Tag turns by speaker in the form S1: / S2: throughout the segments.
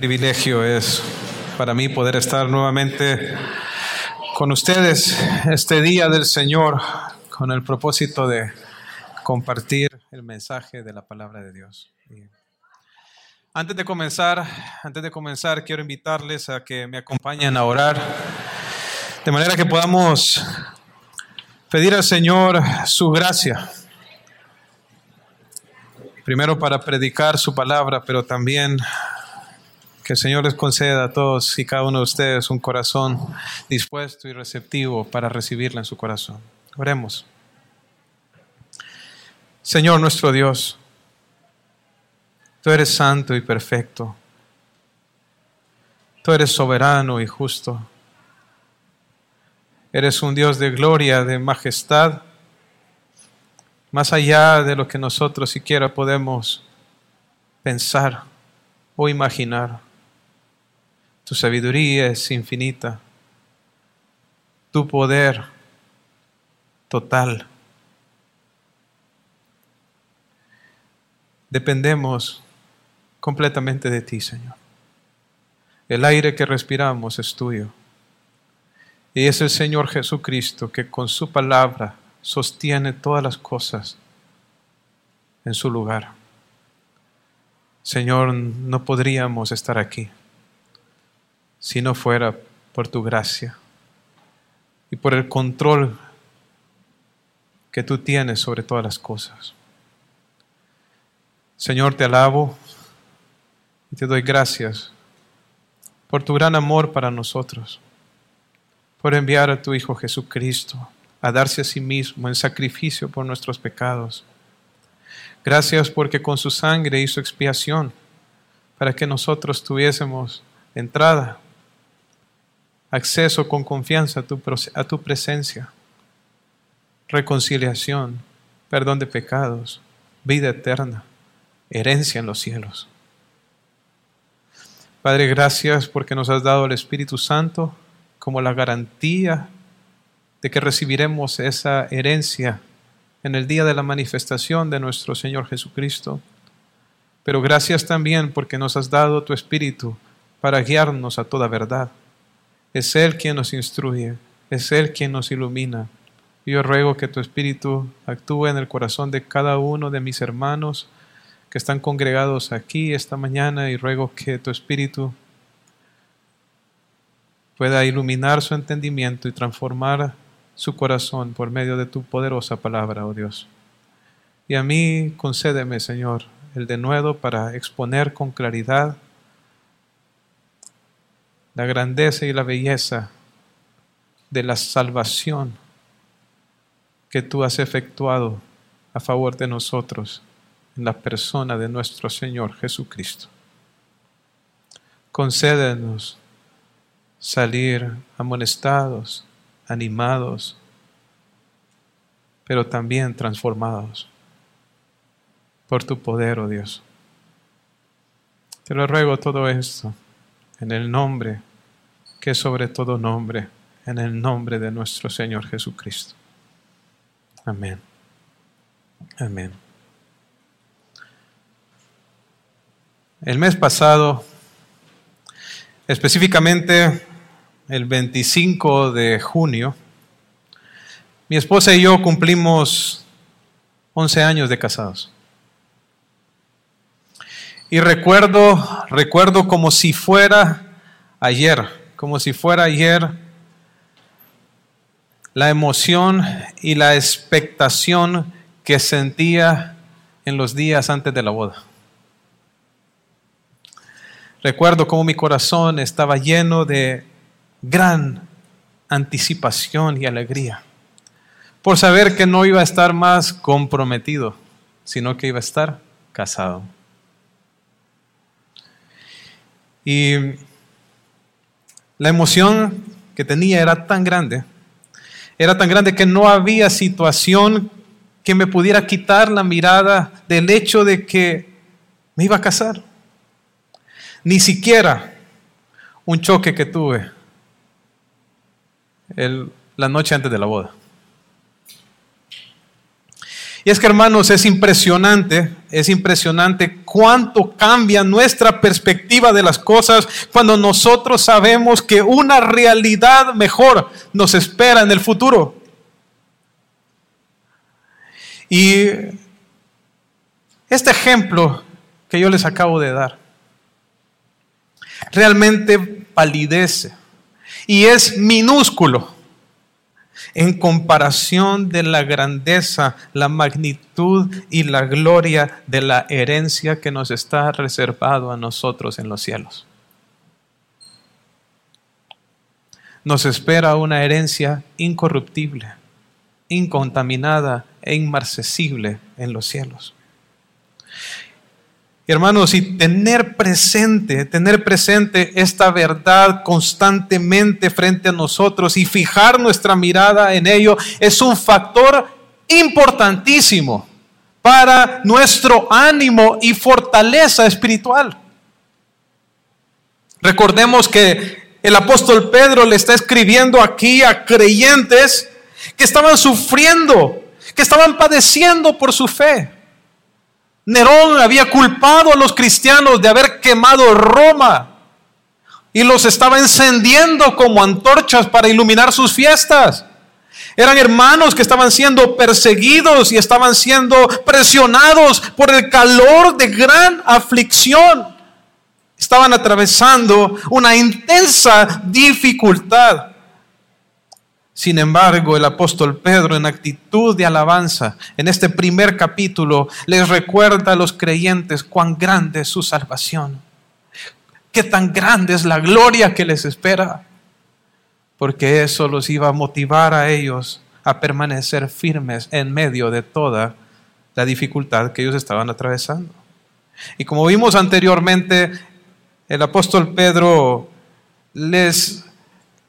S1: privilegio es para mí poder estar nuevamente con ustedes este día del Señor con el propósito de compartir el mensaje de la palabra de Dios. Antes de comenzar, antes de comenzar quiero invitarles a que me acompañen a orar de manera que podamos pedir al Señor su gracia. Primero para predicar su palabra, pero también que el Señor les conceda a todos y cada uno de ustedes un corazón dispuesto y receptivo para recibirla en su corazón. Oremos. Señor nuestro Dios, tú eres santo y perfecto. Tú eres soberano y justo. Eres un Dios de gloria, de majestad, más allá de lo que nosotros siquiera podemos pensar o imaginar. Tu sabiduría es infinita. Tu poder total. Dependemos completamente de ti, Señor. El aire que respiramos es tuyo. Y es el Señor Jesucristo que con su palabra sostiene todas las cosas en su lugar. Señor, no podríamos estar aquí si no fuera por tu gracia y por el control que tú tienes sobre todas las cosas. Señor, te alabo y te doy gracias por tu gran amor para nosotros, por enviar a tu Hijo Jesucristo a darse a sí mismo en sacrificio por nuestros pecados. Gracias porque con su sangre hizo expiación para que nosotros tuviésemos entrada acceso con confianza a tu, a tu presencia, reconciliación, perdón de pecados, vida eterna, herencia en los cielos. Padre, gracias porque nos has dado el Espíritu Santo como la garantía de que recibiremos esa herencia en el día de la manifestación de nuestro Señor Jesucristo. Pero gracias también porque nos has dado tu Espíritu para guiarnos a toda verdad. Es Él quien nos instruye, es Él quien nos ilumina. Yo ruego que tu Espíritu actúe en el corazón de cada uno de mis hermanos que están congregados aquí esta mañana y ruego que tu Espíritu pueda iluminar su entendimiento y transformar su corazón por medio de tu poderosa palabra, oh Dios. Y a mí concédeme, Señor, el denuedo para exponer con claridad la grandeza y la belleza de la salvación que tú has efectuado a favor de nosotros en la persona de nuestro Señor Jesucristo. Concédenos salir amonestados, animados, pero también transformados por tu poder, oh Dios. Te lo ruego todo esto en el nombre que sobre todo nombre, en el nombre de nuestro Señor Jesucristo. Amén. Amén. El mes pasado, específicamente el 25 de junio, mi esposa y yo cumplimos 11 años de casados. Y recuerdo, recuerdo como si fuera ayer, como si fuera ayer, la emoción y la expectación que sentía en los días antes de la boda. Recuerdo cómo mi corazón estaba lleno de gran anticipación y alegría por saber que no iba a estar más comprometido, sino que iba a estar casado. Y la emoción que tenía era tan grande, era tan grande que no había situación que me pudiera quitar la mirada del hecho de que me iba a casar. Ni siquiera un choque que tuve la noche antes de la boda. Y es que hermanos, es impresionante, es impresionante cuánto cambia nuestra perspectiva de las cosas cuando nosotros sabemos que una realidad mejor nos espera en el futuro. Y este ejemplo que yo les acabo de dar realmente palidece y es minúsculo en comparación de la grandeza, la magnitud y la gloria de la herencia que nos está reservado a nosotros en los cielos. Nos espera una herencia incorruptible, incontaminada e inmarcesible en los cielos. Hermanos, y tener presente, tener presente esta verdad constantemente frente a nosotros y fijar nuestra mirada en ello es un factor importantísimo para nuestro ánimo y fortaleza espiritual. Recordemos que el apóstol Pedro le está escribiendo aquí a creyentes que estaban sufriendo, que estaban padeciendo por su fe. Nerón había culpado a los cristianos de haber quemado Roma y los estaba encendiendo como antorchas para iluminar sus fiestas. Eran hermanos que estaban siendo perseguidos y estaban siendo presionados por el calor de gran aflicción. Estaban atravesando una intensa dificultad. Sin embargo, el apóstol Pedro, en actitud de alabanza, en este primer capítulo, les recuerda a los creyentes cuán grande es su salvación, qué tan grande es la gloria que les espera, porque eso los iba a motivar a ellos a permanecer firmes en medio de toda la dificultad que ellos estaban atravesando. Y como vimos anteriormente, el apóstol Pedro les,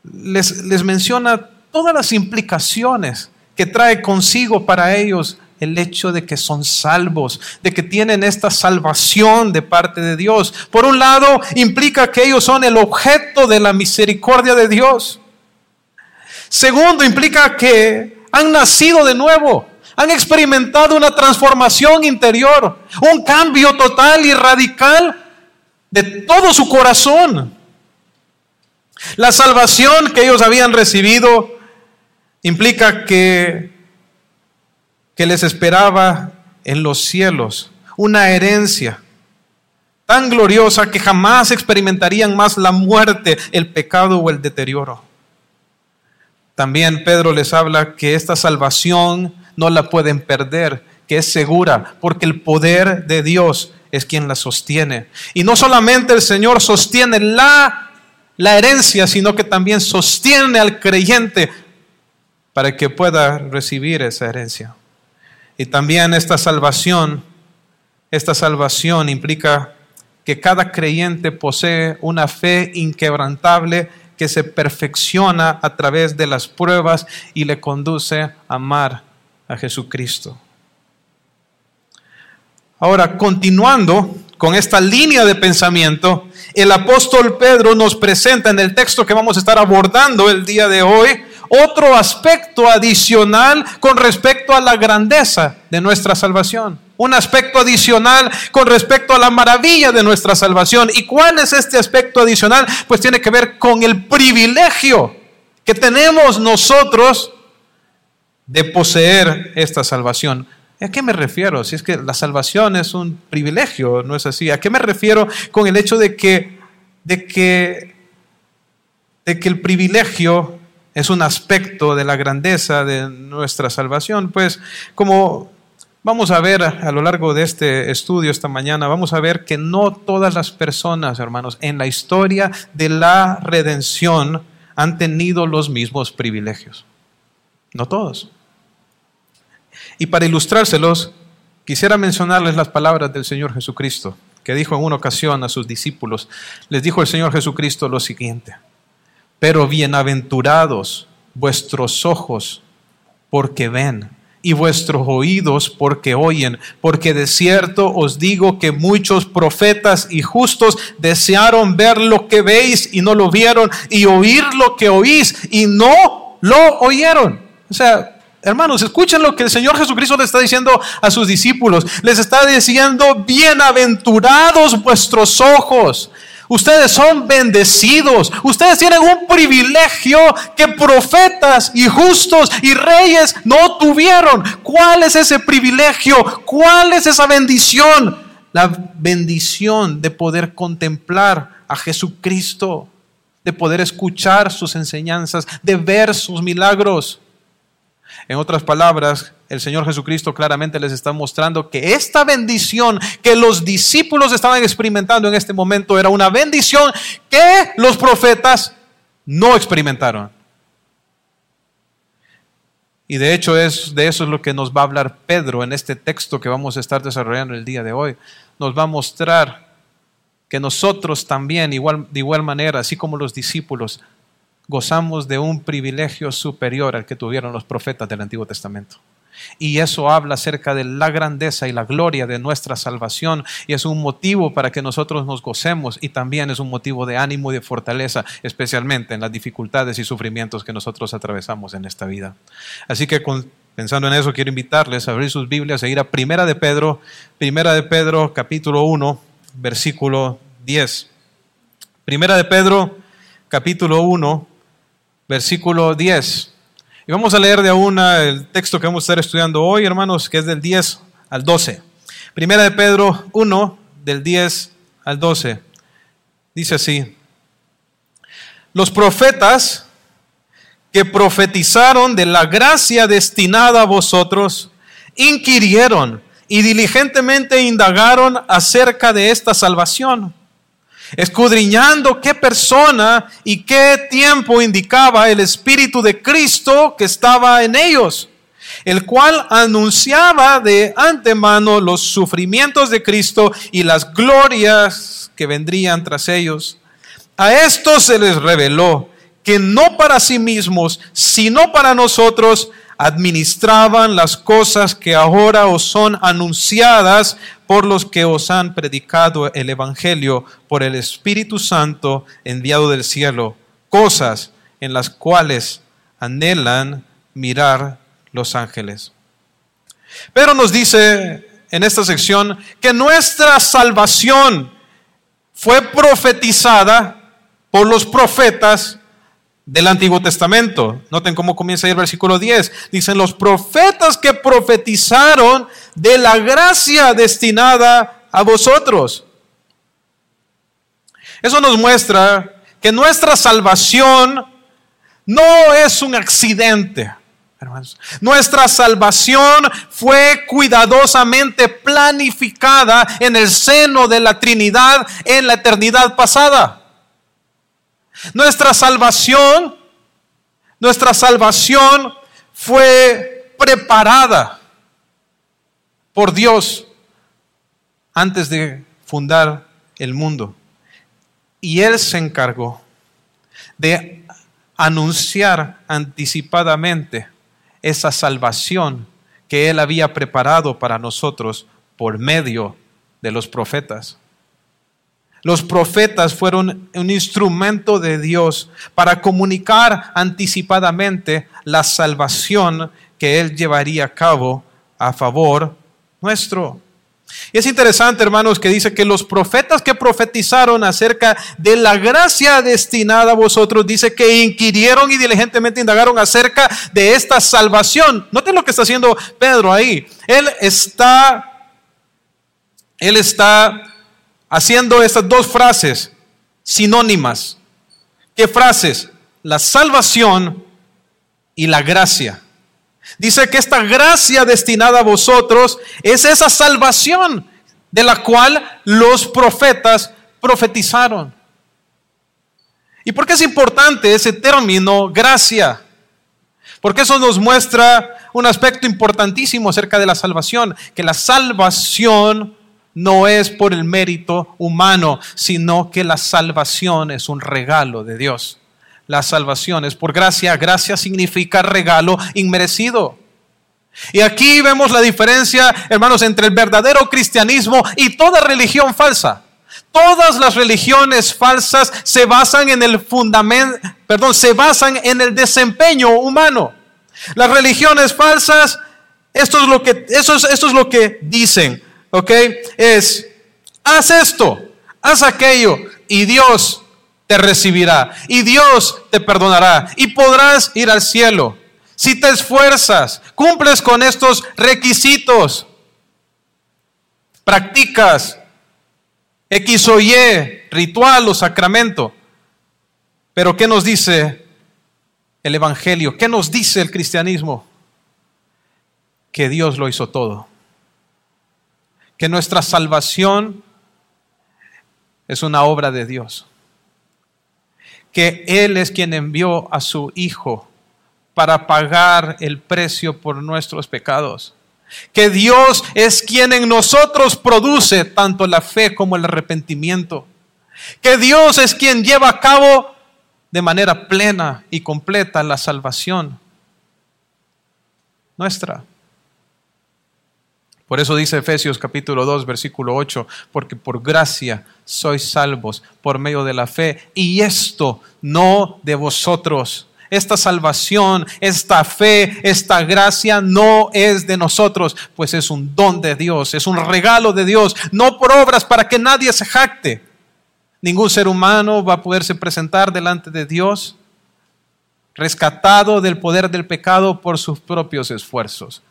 S1: les, les menciona todas las implicaciones que trae consigo para ellos el hecho de que son salvos, de que tienen esta salvación de parte de Dios. Por un lado, implica que ellos son el objeto de la misericordia de Dios. Segundo, implica que han nacido de nuevo, han experimentado una transformación interior, un cambio total y radical de todo su corazón. La salvación que ellos habían recibido implica que, que les esperaba en los cielos una herencia tan gloriosa que jamás experimentarían más la muerte, el pecado o el deterioro. También Pedro les habla que esta salvación no la pueden perder, que es segura, porque el poder de Dios es quien la sostiene. Y no solamente el Señor sostiene la, la herencia, sino que también sostiene al creyente para que pueda recibir esa herencia. Y también esta salvación, esta salvación implica que cada creyente posee una fe inquebrantable que se perfecciona a través de las pruebas y le conduce a amar a Jesucristo. Ahora, continuando con esta línea de pensamiento, el apóstol Pedro nos presenta en el texto que vamos a estar abordando el día de hoy otro aspecto adicional con respecto a la grandeza de nuestra salvación. Un aspecto adicional con respecto a la maravilla de nuestra salvación. ¿Y cuál es este aspecto adicional? Pues tiene que ver con el privilegio que tenemos nosotros de poseer esta salvación. ¿A qué me refiero? Si es que la salvación es un privilegio, ¿no es así? ¿A qué me refiero con el hecho de que, de que, de que el privilegio es un aspecto de la grandeza de nuestra salvación. Pues como vamos a ver a lo largo de este estudio esta mañana, vamos a ver que no todas las personas, hermanos, en la historia de la redención han tenido los mismos privilegios. No todos. Y para ilustrárselos, quisiera mencionarles las palabras del Señor Jesucristo, que dijo en una ocasión a sus discípulos, les dijo el Señor Jesucristo lo siguiente. Pero bienaventurados vuestros ojos porque ven y vuestros oídos porque oyen, porque de cierto os digo que muchos profetas y justos desearon ver lo que veis y no lo vieron, y oír lo que oís y no lo oyeron. O sea, Hermanos, escuchen lo que el Señor Jesucristo le está diciendo a sus discípulos. Les está diciendo, bienaventurados vuestros ojos. Ustedes son bendecidos. Ustedes tienen un privilegio que profetas y justos y reyes no tuvieron. ¿Cuál es ese privilegio? ¿Cuál es esa bendición? La bendición de poder contemplar a Jesucristo, de poder escuchar sus enseñanzas, de ver sus milagros. En otras palabras, el Señor Jesucristo claramente les está mostrando que esta bendición que los discípulos estaban experimentando en este momento era una bendición que los profetas no experimentaron. Y de hecho es de eso es lo que nos va a hablar Pedro en este texto que vamos a estar desarrollando el día de hoy. Nos va a mostrar que nosotros también, igual, de igual manera, así como los discípulos, gozamos de un privilegio superior al que tuvieron los profetas del Antiguo Testamento. Y eso habla acerca de la grandeza y la gloria de nuestra salvación y es un motivo para que nosotros nos gocemos y también es un motivo de ánimo y de fortaleza, especialmente en las dificultades y sufrimientos que nosotros atravesamos en esta vida. Así que pensando en eso, quiero invitarles a abrir sus Biblias e ir a Primera de Pedro, Primera de Pedro capítulo 1, versículo 10. Primera de Pedro capítulo 1, versículo 10. Vamos a leer de una el texto que vamos a estar estudiando hoy, hermanos, que es del 10 al 12. Primera de Pedro 1, del 10 al 12. Dice así, los profetas que profetizaron de la gracia destinada a vosotros, inquirieron y diligentemente indagaron acerca de esta salvación escudriñando qué persona y qué tiempo indicaba el Espíritu de Cristo que estaba en ellos, el cual anunciaba de antemano los sufrimientos de Cristo y las glorias que vendrían tras ellos. A estos se les reveló que no para sí mismos, sino para nosotros, administraban las cosas que ahora os son anunciadas por los que os han predicado el Evangelio por el Espíritu Santo enviado del cielo, cosas en las cuales anhelan mirar los ángeles. Pero nos dice en esta sección que nuestra salvación fue profetizada por los profetas del Antiguo Testamento. Noten cómo comienza el versículo 10. Dicen los profetas que profetizaron de la gracia destinada a vosotros. Eso nos muestra que nuestra salvación no es un accidente. Hermanos. Nuestra salvación fue cuidadosamente planificada en el seno de la Trinidad en la eternidad pasada. Nuestra salvación, nuestra salvación fue preparada por Dios antes de fundar el mundo. Y Él se encargó de anunciar anticipadamente esa salvación que Él había preparado para nosotros por medio de los profetas. Los profetas fueron un instrumento de Dios para comunicar anticipadamente la salvación que Él llevaría a cabo a favor nuestro. Y es interesante, hermanos, que dice que los profetas que profetizaron acerca de la gracia destinada a vosotros, dice que inquirieron y diligentemente indagaron acerca de esta salvación. Noten lo que está haciendo Pedro ahí. Él está, él está haciendo estas dos frases sinónimas. ¿Qué frases? La salvación y la gracia. Dice que esta gracia destinada a vosotros es esa salvación de la cual los profetas profetizaron. ¿Y por qué es importante ese término gracia? Porque eso nos muestra un aspecto importantísimo acerca de la salvación, que la salvación no es por el mérito humano, sino que la salvación es un regalo de Dios. La salvación es por gracia. Gracia significa regalo inmerecido. Y aquí vemos la diferencia, hermanos, entre el verdadero cristianismo y toda religión falsa. Todas las religiones falsas se basan en el fundamento, perdón, se basan en el desempeño humano. Las religiones falsas, esto es lo que, eso es, esto es lo que dicen, ¿ok? Es, haz esto, haz aquello, y Dios te recibirá, y Dios te perdonará, y podrás ir al cielo. Si te esfuerzas, cumples con estos requisitos, practicas X o Y, ritual o sacramento. Pero ¿qué nos dice el Evangelio? ¿Qué nos dice el cristianismo? Que Dios lo hizo todo. Que nuestra salvación es una obra de Dios. Que Él es quien envió a su Hijo para pagar el precio por nuestros pecados. Que Dios es quien en nosotros produce tanto la fe como el arrepentimiento. Que Dios es quien lleva a cabo de manera plena y completa la salvación nuestra. Por eso dice Efesios capítulo 2, versículo 8, porque por gracia sois salvos por medio de la fe, y esto no de vosotros. Esta salvación, esta fe, esta gracia no es de nosotros, pues es un don de Dios, es un regalo de Dios, no por obras para que nadie se jacte. Ningún ser humano va a poderse presentar delante de Dios rescatado del poder del pecado por sus propios esfuerzos.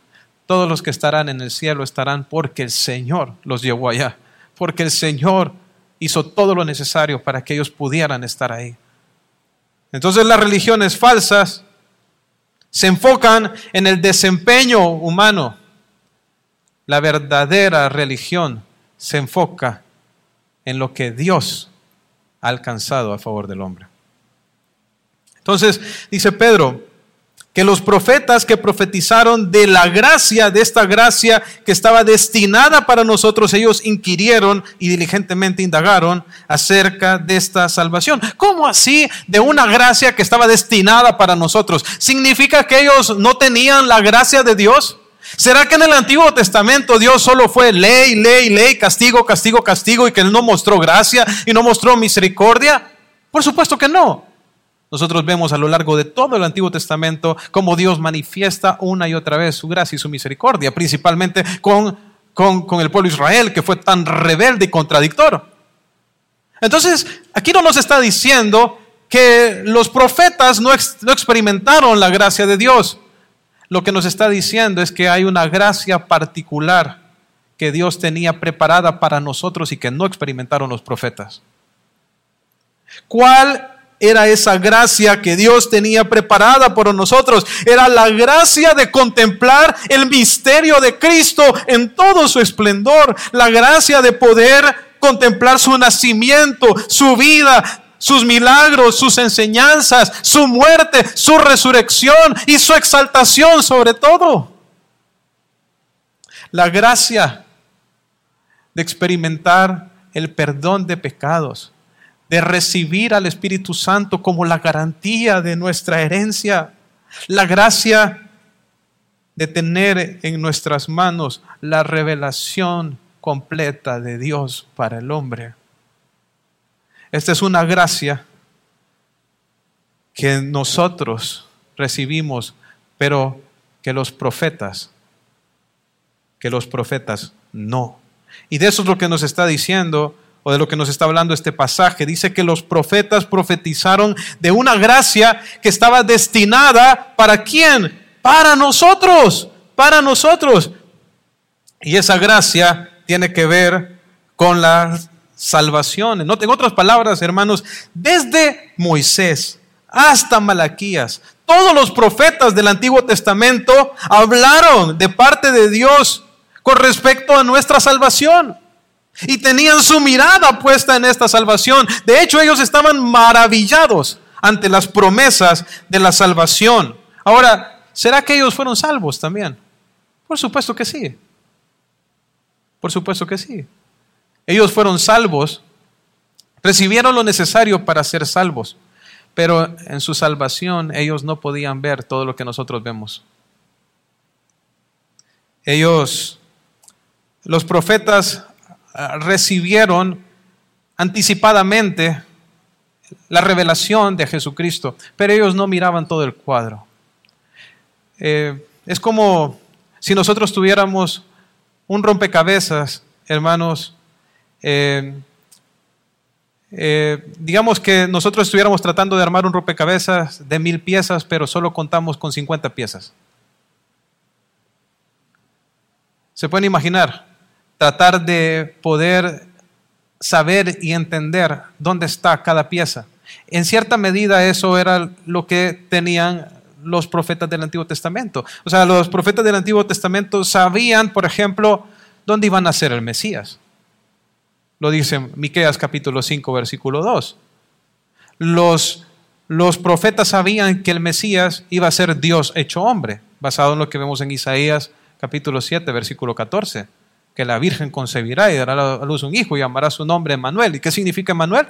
S1: Todos los que estarán en el cielo estarán porque el Señor los llevó allá, porque el Señor hizo todo lo necesario para que ellos pudieran estar ahí. Entonces las religiones falsas se enfocan en el desempeño humano. La verdadera religión se enfoca en lo que Dios ha alcanzado a favor del hombre. Entonces, dice Pedro, que los profetas que profetizaron de la gracia, de esta gracia que estaba destinada para nosotros, ellos inquirieron y diligentemente indagaron acerca de esta salvación. ¿Cómo así de una gracia que estaba destinada para nosotros? ¿Significa que ellos no tenían la gracia de Dios? ¿Será que en el Antiguo Testamento Dios solo fue ley, ley, ley, castigo, castigo, castigo y que Él no mostró gracia y no mostró misericordia? Por supuesto que no. Nosotros vemos a lo largo de todo el Antiguo Testamento cómo Dios manifiesta una y otra vez su gracia y su misericordia, principalmente con, con, el pueblo de Israel, que fue tan rebelde y contradictor. Entonces, aquí no nos está diciendo que los profetas no, no experimentaron la gracia de Dios lo que nos está diciendo es que hay una gracia particular que Dios tenía preparada para nosotros y que no experimentaron los profetas. ¿Cuál era esa gracia que Dios tenía preparada por nosotros? Era la gracia de contemplar el misterio de Cristo en todo su esplendor, la gracia de poder contemplar su nacimiento, su vida, sus milagros, sus enseñanzas, su muerte, su resurrección y su exaltación sobre todo. La gracia de experimentar el perdón de pecados, de recibir al Espíritu Santo como la garantía de nuestra herencia, la gracia de tener en nuestras manos la revelación completa de Dios para el hombre. Esta es una gracia que nosotros recibimos, pero que los profetas, que los profetas no. Y de eso es lo que nos está diciendo o de lo que nos está hablando este pasaje. Dice que los profetas profetizaron de una gracia que estaba destinada para quién? Para nosotros, para nosotros. Y esa gracia tiene que ver con la salvación. En otras palabras, hermanos, desde Moisés hasta Malaquías, todos los profetas del Antiguo Testamento hablaron de parte de Dios con respecto a nuestra salvación. Y tenían su mirada puesta en esta salvación. De hecho, ellos estaban maravillados ante las promesas de la salvación. Ahora, ¿será que ellos fueron salvos también? Por supuesto que sí. Por supuesto que sí. Ellos fueron salvos, recibieron lo necesario para ser salvos, pero en su salvación ellos no podían ver todo lo que nosotros vemos. Ellos, los profetas, recibieron anticipadamente la revelación de Jesucristo, pero ellos no miraban todo el cuadro. eh, es como si nosotros tuviéramos un rompecabezas, hermanos, eh, eh, digamos que nosotros estuviéramos tratando de armar un rompecabezas de mil piezas, pero solo contamos con 50 piezas. ¿Se pueden imaginar? Tratar de poder saber y entender dónde está cada pieza. En cierta medida eso era lo que tenían los profetas del Antiguo Testamento. O sea, los profetas del Antiguo Testamento sabían, por ejemplo, dónde iban a ser el Mesías. Lo dice Miqueas capítulo 5, versículo 2. Los, los profetas sabían que el Mesías iba a ser Dios hecho hombre, basado en lo que vemos en Isaías capítulo 7, versículo 14, que la Virgen concebirá y dará a luz un hijo y llamará su nombre Manuel. ¿Y qué significa Manuel?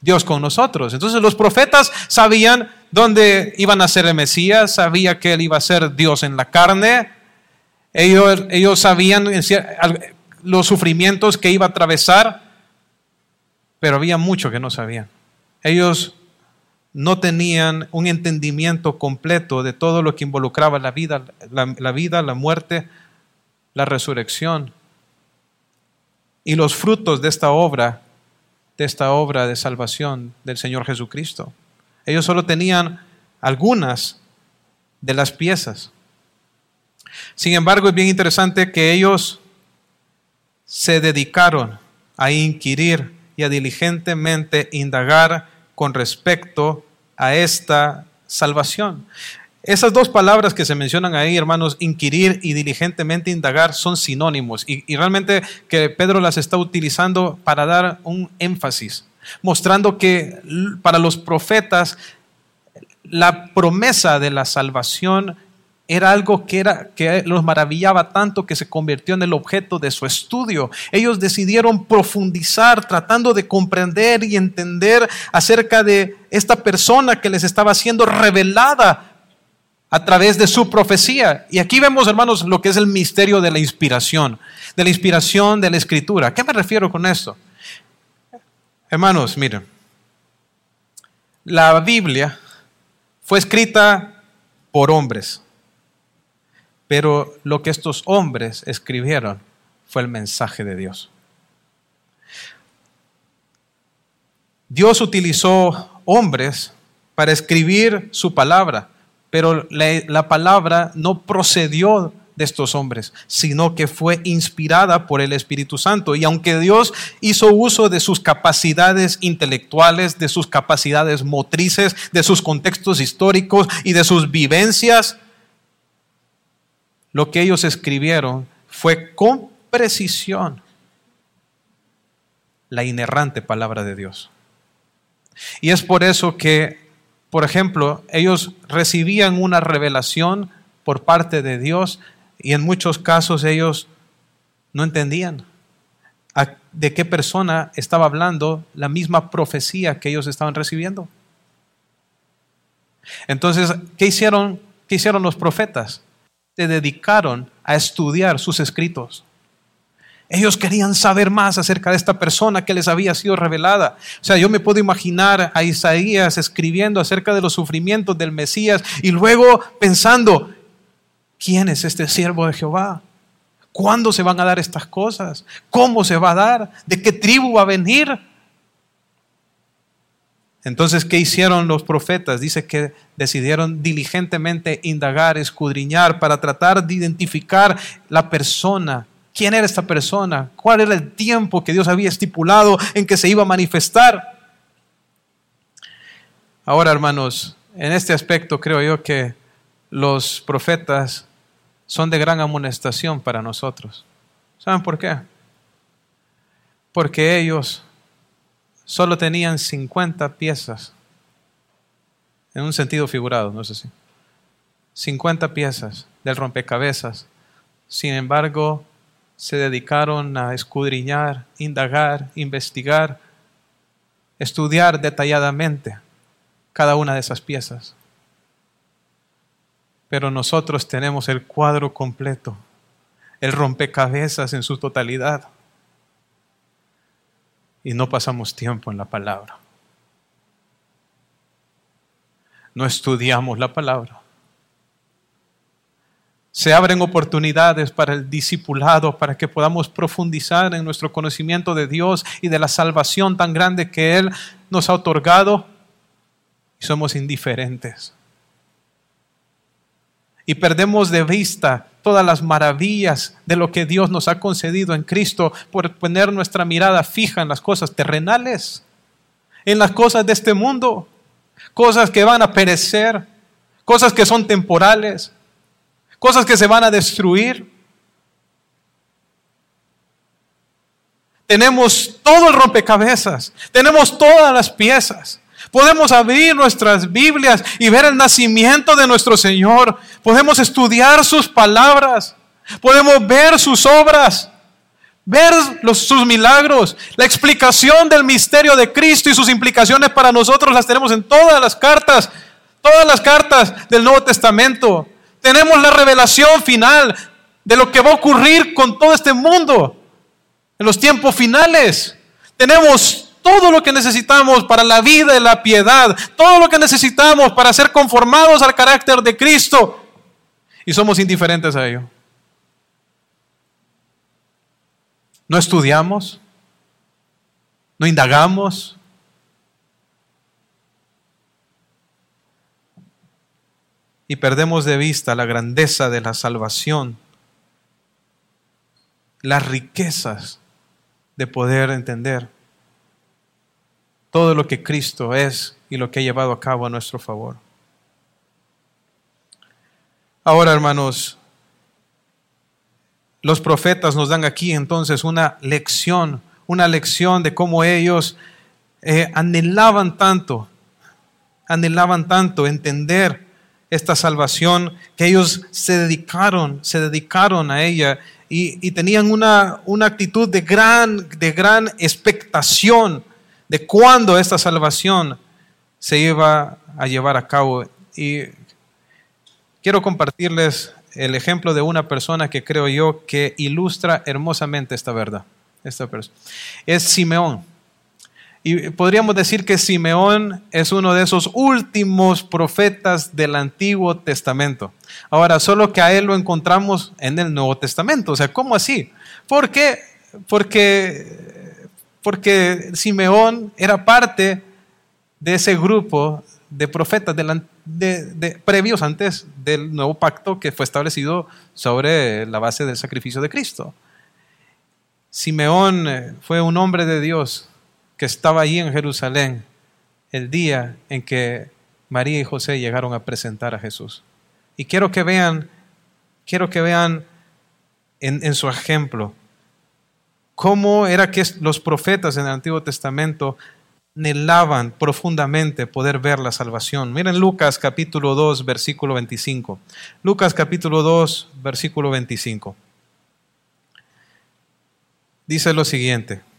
S1: Dios con nosotros. Entonces los profetas sabían dónde iban a ser el Mesías, sabía que él iba a ser Dios en la carne. Ellos, ellos sabían los sufrimientos que iba a atravesar, pero había mucho que no sabían. Ellos no tenían un entendimiento completo de todo lo que involucraba la vida, la, vida, la muerte, la resurrección. Y los frutos de esta obra, de esta obra de salvación del Señor Jesucristo. Ellos solo tenían algunas de las piezas. Sin embargo, es bien interesante que ellos se dedicaron a inquirir y a diligentemente indagar con respecto a esta salvación. Esas dos palabras que se mencionan ahí, hermanos, inquirir y diligentemente indagar, son sinónimos y, realmente que Pedro las está utilizando para dar un énfasis, mostrando que para los profetas la promesa de la salvación era algo que, era, que los maravillaba tanto que se convirtió en el objeto de su estudio. Ellos decidieron profundizar tratando de comprender y entender acerca de esta persona que les estaba siendo revelada a través de su profecía. Y aquí vemos, hermanos, lo que es el misterio de la inspiración, de la inspiración de la escritura. ¿A qué me refiero con esto? Hermanos, miren, la Biblia fue escrita por hombres. Pero lo que estos hombres escribieron fue el mensaje de Dios. Dios utilizó hombres para escribir su palabra, pero la, palabra no procedió de estos hombres, sino que fue inspirada por el Espíritu Santo. Y aunque Dios hizo uso de sus capacidades intelectuales, de sus capacidades motrices, de sus contextos históricos y de sus vivencias, lo que ellos escribieron fue con precisión la inerrante palabra de Dios. Y es por eso que, por ejemplo, ellos recibían una revelación por parte de Dios y en muchos casos ellos no entendían de qué persona estaba hablando la misma profecía que ellos estaban recibiendo. Entonces, ¿qué hicieron, qué hicieron los profetas? se dedicaron a estudiar sus escritos. Ellos querían saber más acerca de esta persona que les había sido revelada. O sea, yo me puedo imaginar a Isaías escribiendo acerca de los sufrimientos del Mesías y luego pensando, ¿quién es este siervo de Jehová? ¿Cuándo se van a dar estas cosas? ¿Cómo se va a dar? ¿De qué tribu va a venir? Entonces, ¿qué hicieron los profetas? Dice que decidieron diligentemente indagar, escudriñar para tratar de identificar la persona. ¿Quién era esta persona? ¿Cuál era el tiempo que Dios había estipulado en que se iba a manifestar? Ahora, hermanos, en este aspecto creo yo que los profetas son de gran amonestación para nosotros. ¿Saben por qué? Porque ellos solo tenían 50 piezas, en un sentido figurado, no sé si. 50 piezas del rompecabezas. Sin embargo, se dedicaron a escudriñar, indagar, investigar, estudiar detalladamente cada una de esas piezas. Pero nosotros tenemos el cuadro completo, el rompecabezas en su totalidad y no pasamos tiempo en la palabra. No estudiamos la palabra. Se abren oportunidades para el discipulado, para que podamos profundizar en nuestro conocimiento de Dios y de la salvación tan grande que Él nos ha otorgado, y somos indiferentes. Y perdemos de vista todas las maravillas de lo que Dios nos ha concedido en Cristo por poner nuestra mirada fija en las cosas terrenales, en las cosas de este mundo, cosas que van a perecer, cosas que son temporales, cosas que se van a destruir. Tenemos todo el rompecabezas, tenemos todas las piezas. Podemos abrir nuestras Biblias y ver el nacimiento de nuestro Señor. Podemos estudiar sus palabras. Podemos ver sus obras, ver sus milagros. La explicación del misterio de Cristo y sus implicaciones para nosotros las tenemos en todas las cartas, todas las cartas del Nuevo Testamento. Tenemos la revelación final de lo que va a ocurrir con todo este mundo en los tiempos finales. Tenemos todo lo que necesitamos para la vida y la piedad, todo lo que necesitamos para ser conformados al carácter de Cristo. Y somos indiferentes a ello. No estudiamos, no indagamos, y perdemos de vista la grandeza de la salvación, las riquezas de poder entender todo lo que Cristo es y lo que ha llevado a cabo a nuestro favor. Ahora, hermanos, los profetas nos dan aquí entonces una lección, una lección de cómo ellos eh, anhelaban tanto, anhelaban tanto entender esta salvación, que ellos se dedicaron, se dedicaron a ella y, tenían una, una, actitud de gran, de gran expectación de cuándo esta salvación se iba a llevar a cabo. Y quiero compartirles el ejemplo de una persona que creo yo que ilustra hermosamente esta verdad. Esta persona. Es Simeón. Y podríamos decir que Simeón es uno de esos últimos profetas del Antiguo Testamento. Ahora, solo que a él lo encontramos en el Nuevo Testamento. O sea, ¿cómo así? ¿Por qué? Porque, porque Simeón era parte de ese grupo de profetas de, previos antes del nuevo pacto que fue establecido sobre la base del sacrificio de Cristo. Simeón eh, fue un hombre de Dios que estaba allí en Jerusalén el día en que María y José llegaron a presentar a Jesús. Y quiero que vean, quiero que vean en, en su ejemplo cómo era que los profetas en el Antiguo Testamento anhelaban profundamente poder ver la salvación. Miren Lucas capítulo 2, versículo 25. Lucas capítulo 2, versículo 25. Dice lo siguiente.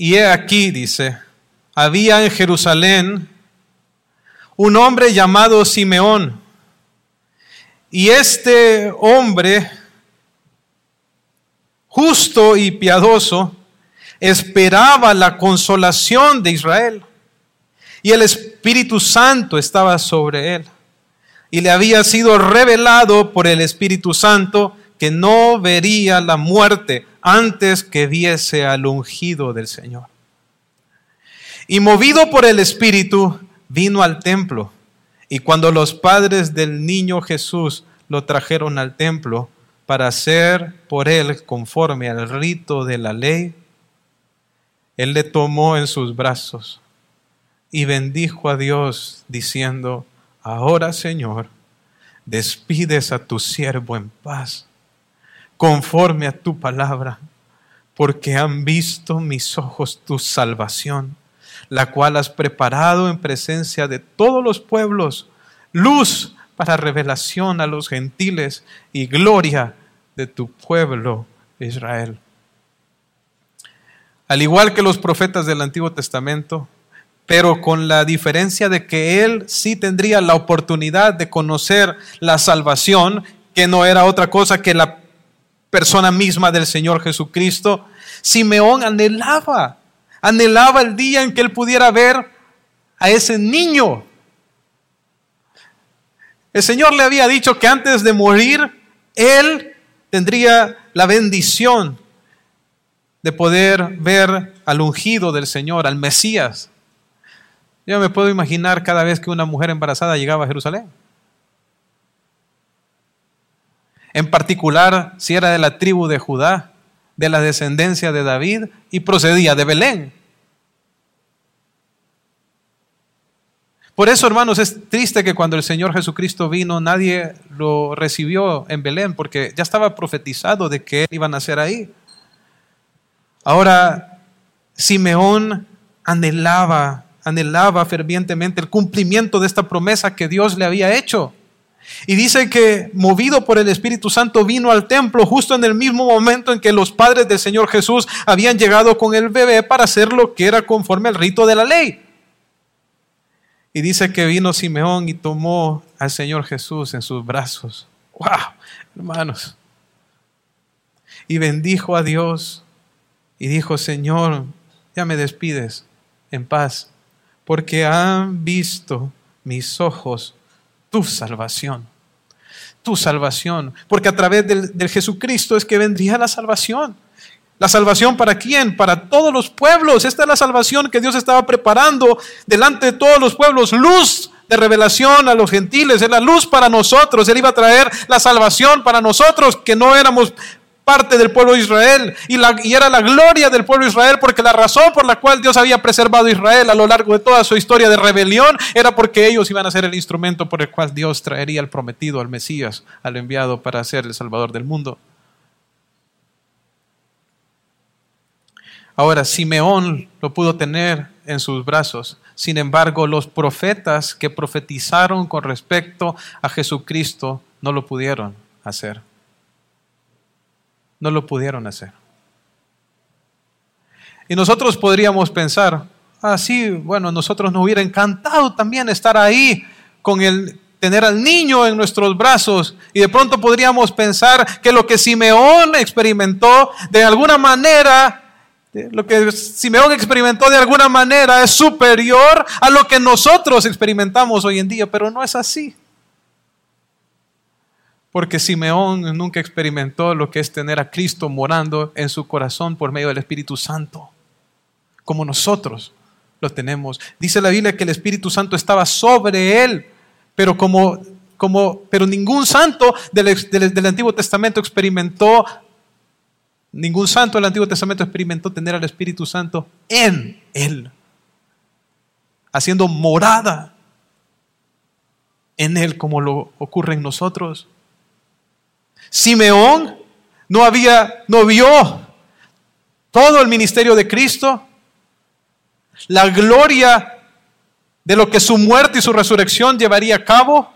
S1: Y he aquí, dice, había en Jerusalén un hombre llamado Simeón. Y este hombre, justo y piadoso, esperaba la consolación de Israel. Y el Espíritu Santo estaba sobre él. Y le había sido revelado por el Espíritu Santo que no vería la muerte antes que viese al ungido del Señor. Y movido por el Espíritu, vino al templo. Y cuando los padres del niño Jesús lo trajeron al templo para hacer por él conforme al rito de la ley, él le tomó en sus brazos y bendijo a Dios diciendo, ahora Señor, despides a tu siervo en paz conforme a tu palabra, porque han visto mis ojos tu salvación, la cual has preparado en presencia de todos los pueblos, luz para revelación a los gentiles y gloria de tu pueblo Israel. Al igual que los profetas del Antiguo Testamento, pero con la diferencia de que él sí tendría la oportunidad de conocer la salvación, que no era otra cosa que la persona misma del Señor Jesucristo, Simeón anhelaba, anhelaba el día en que él pudiera ver a ese niño. El Señor le había dicho que antes de morir, Él tendría la bendición de poder ver al ungido del Señor, al Mesías. Yo me puedo imaginar cada vez que una mujer embarazada llegaba a Jerusalén. En particular, si era de la tribu de Judá, de la descendencia de David y procedía de Belén. Por eso, hermanos, es triste que cuando el Señor Jesucristo vino, nadie lo recibió en Belén, porque ya estaba profetizado de que él iba a nacer ahí. Ahora, Simeón anhelaba, anhelaba fervientemente el cumplimiento de esta promesa que Dios le había hecho. Y dice que movido por el Espíritu Santo vino al templo justo en el mismo momento en que los padres del Señor Jesús habían llegado con el bebé para hacer lo que era conforme al rito de la ley. Y dice que vino Simeón y tomó al Señor Jesús en sus brazos. ¡Wow! Hermanos. Y bendijo a Dios y dijo, Señor, ya me despides en paz, porque han visto mis ojos tu salvación. Tu salvación. Porque a través del, del Jesucristo es que vendría la salvación. ¿La salvación para quién? Para todos los pueblos. Esta es la salvación que Dios estaba preparando delante de todos los pueblos. Luz de revelación a los gentiles. Es la luz para nosotros. Él iba a traer la salvación para nosotros que no éramos parte del pueblo de Israel y, era la gloria del pueblo de Israel porque la razón por la cual Dios había preservado a Israel a lo largo de toda su historia de rebelión era porque ellos iban a ser el instrumento por el cual Dios traería al prometido, al Mesías, al enviado para ser el Salvador del mundo. Ahora, Simeón lo pudo tener en sus brazos. Sin embargo, los profetas que profetizaron con respecto a Jesucristo no lo pudieron hacer. No lo pudieron hacer. Y nosotros podríamos pensar, ah, sí, bueno, nosotros nos hubiera encantado también estar ahí con el tener al niño en nuestros brazos y de pronto podríamos pensar que lo que Simeón experimentó de alguna manera lo que Simeón experimentó de alguna manera es superior a lo que nosotros experimentamos hoy en día, pero no es así. Porque Simeón nunca experimentó lo que es tener a Cristo morando en su corazón por medio del Espíritu Santo, como nosotros lo tenemos. Dice la Biblia que el Espíritu Santo estaba sobre él, pero como, como pero ningún santo del, del Antiguo Testamento experimentó Ningún santo del Antiguo Testamento experimentó tener al Espíritu Santo en él, haciendo morada en él como lo ocurre en nosotros. Simeón no había, no vio todo el ministerio de Cristo, la gloria de lo que su muerte y su resurrección llevaría a cabo.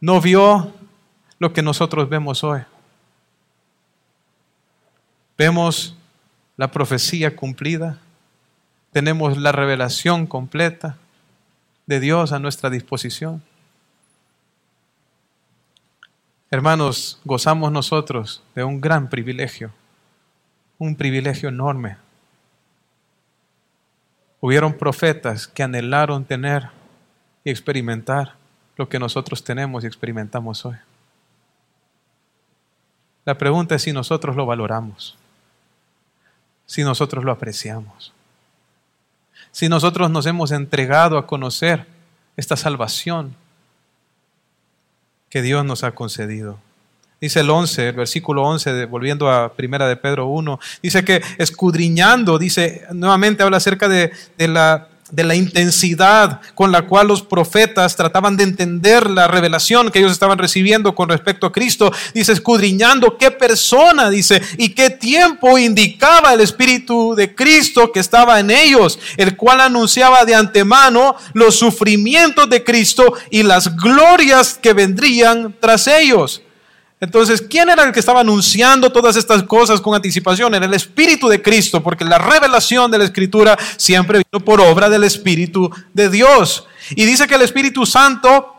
S1: No vio lo que nosotros vemos hoy. Vemos la profecía cumplida, tenemos la revelación completa de Dios a nuestra disposición. Hermanos, gozamos nosotros de un gran privilegio, un privilegio enorme. Hubieron profetas que anhelaron tener y experimentar lo que nosotros tenemos y experimentamos hoy. La pregunta es si nosotros lo valoramos, si nosotros lo apreciamos, si nosotros nos hemos entregado a conocer esta salvación que Dios nos ha concedido. Dice el 11, el versículo 11, volviendo a primera de Pedro 1, dice que escudriñando, dice, nuevamente habla acerca de, de la de la intensidad con la cual los profetas trataban de entender la revelación que ellos estaban recibiendo con respecto a Cristo. Dice, escudriñando qué persona, dice, y qué tiempo indicaba el Espíritu de Cristo que estaba en ellos, el cual anunciaba de antemano los sufrimientos de Cristo y las glorias que vendrían tras ellos. Entonces, ¿quién era el que estaba anunciando todas estas cosas con anticipación? Era el Espíritu de Cristo, porque la revelación de la Escritura siempre vino por obra del Espíritu de Dios. Y dice que el Espíritu Santo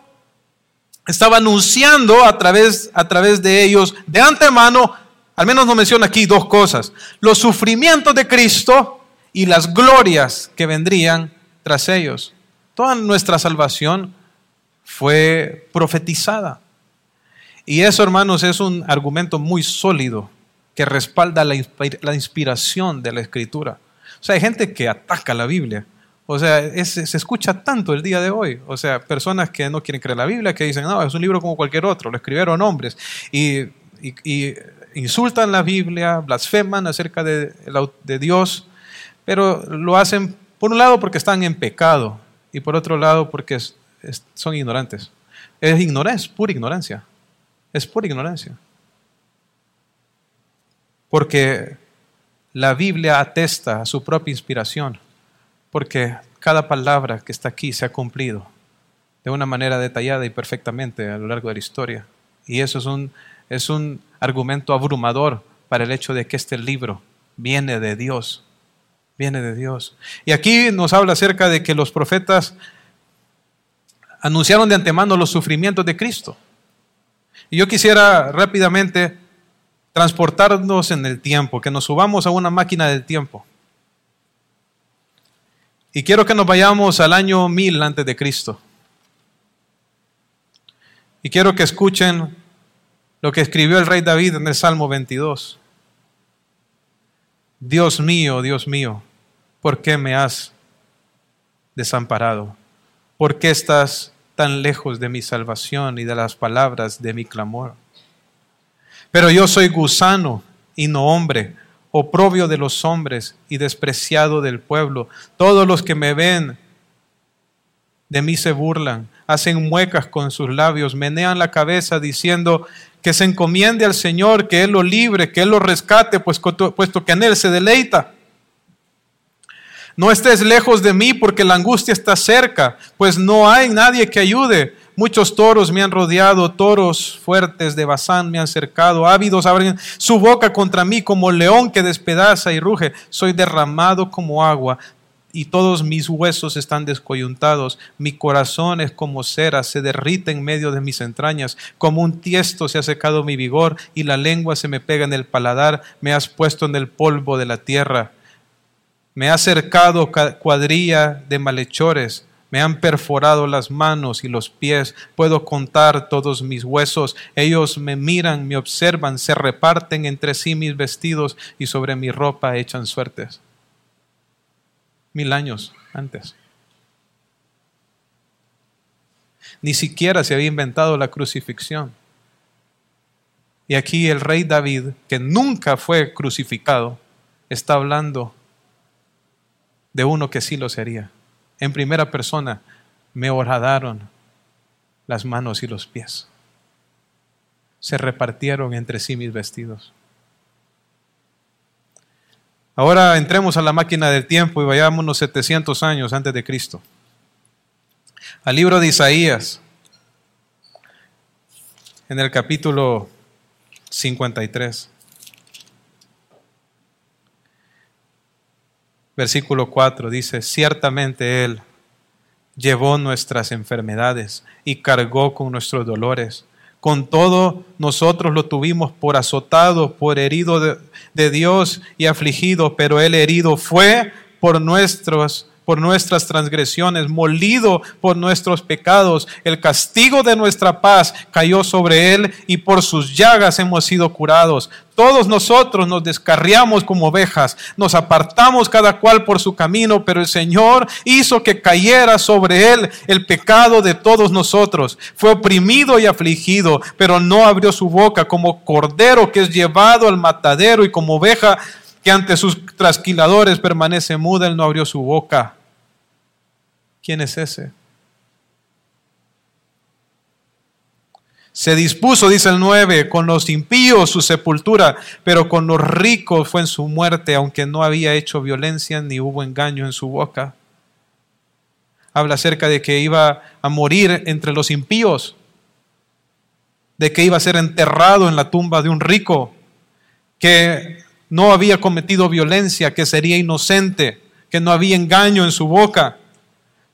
S1: estaba anunciando a través, a través de ellos de antemano, al menos nos menciona aquí dos cosas, los sufrimientos de Cristo y las glorias que vendrían tras ellos. Toda nuestra salvación fue profetizada. Y eso, hermanos, es un argumento muy sólido que respalda la, inspiración de la escritura. O sea, hay gente que ataca la Biblia. O sea, se escucha tanto el día de hoy. O sea, personas que no quieren creer la Biblia, que dicen, no, es un libro como cualquier otro, lo escribieron hombres. Y, insultan la Biblia, blasfeman acerca de, de Dios, pero lo hacen, por un lado, porque están en pecado y por otro lado, porque son ignorantes. Es ignorancia, pura ignorancia. Es pura ignorancia. Porque la Biblia atesta su propia inspiración, porque cada palabra que está aquí se ha cumplido de una manera detallada y perfectamente a lo largo de la historia. Y eso es un, es un argumento abrumador para el hecho de que este libro viene de Dios, viene de Dios. Y aquí nos habla acerca de que los profetas anunciaron de antemano los sufrimientos de Cristo. Y yo quisiera rápidamente transportarnos en el tiempo, que nos subamos a una máquina del tiempo. Y quiero que nos vayamos al año 1000 antes de Cristo. Y quiero que escuchen lo que escribió el rey David en el Salmo 22. Dios mío, Dios mío, ¿por qué me has desamparado? ¿Por qué estás tan lejos de mi salvación y de las palabras de mi clamor? Pero yo soy gusano y no hombre, oprobio de los hombres y despreciado del pueblo. Todos los que me ven de mí se burlan, hacen muecas con sus labios, menean la cabeza diciendo que se encomiende al Señor, que Él lo libre, que Él lo rescate, pues, puesto que en Él se deleita. No estés lejos de mí porque la angustia está cerca, pues no hay nadie que ayude. Muchos toros me han rodeado, toros fuertes de Bazán me han cercado, ávidos abren su boca contra mí como león que despedaza y ruge. Soy derramado como agua y todos mis huesos están descoyuntados. Mi corazón es como cera, se derrite en medio de mis entrañas. Como un tiesto se ha secado mi vigor y la lengua se me pega en el paladar. Me has puesto en el polvo de la tierra me ha cercado cuadrilla de malhechores, me han perforado las manos y los pies, puedo contar todos mis huesos, ellos me miran, me observan, se reparten entre sí mis vestidos y sobre mi ropa echan suertes. Mil años antes. Ni siquiera se había inventado la crucifixión. Y aquí el rey David, que nunca fue crucificado, está hablando de uno que sí lo sería. En primera persona, me horadaron las manos y los pies. Se repartieron entre sí mis vestidos. Ahora entremos a la máquina del tiempo y vayámonos 700 años antes de Cristo. Al libro de Isaías, en el capítulo 53. Versículo 4 dice, ciertamente Él llevó nuestras enfermedades y cargó con nuestros dolores. Con todo, nosotros lo tuvimos por azotado, por herido de, Dios y afligido, pero Él herido fue por nuestros por nuestras transgresiones, molido por nuestros pecados. El castigo de nuestra paz cayó sobre él y por sus llagas hemos sido curados. Todos nosotros nos descarriamos como ovejas, nos apartamos cada cual por su camino, pero el Señor hizo que cayera sobre él el pecado de todos nosotros. Fue oprimido y afligido, pero no abrió su boca como cordero que es llevado al matadero y como oveja que ante sus trasquiladores permanece muda, él no abrió su boca. ¿Quién es ese? Se dispuso, dice el 9, con los impíos su sepultura, pero con los ricos fue en su muerte, aunque no había hecho violencia ni hubo engaño en su boca. Habla acerca de que iba a morir entre los impíos, de que iba a ser enterrado en la tumba de un rico, que no había cometido violencia, que sería inocente, que no había engaño en su boca.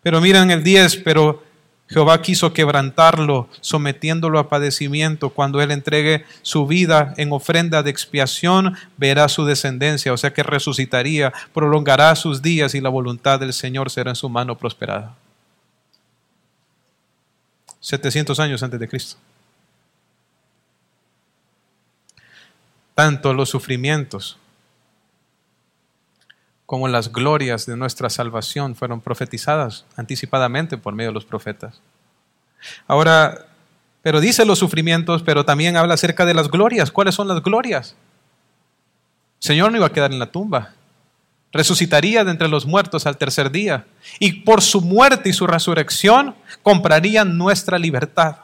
S1: Pero miren el 10, pero Jehová quiso quebrantarlo, sometiéndolo a padecimiento. Cuando él entregue su vida en ofrenda de expiación, verá su descendencia, o sea que resucitaría, prolongará sus días y la voluntad del Señor será en su mano prosperada. 700 años antes de Cristo. Tanto los sufrimientos como las glorias de nuestra salvación fueron profetizadas anticipadamente por medio de los profetas. Ahora, pero dice los sufrimientos, pero también habla acerca de las glorias. ¿Cuáles son las glorias? El Señor no iba a quedar en la tumba. Resucitaría de entre los muertos al tercer día. Y por su muerte y su resurrección comprarían nuestra libertad.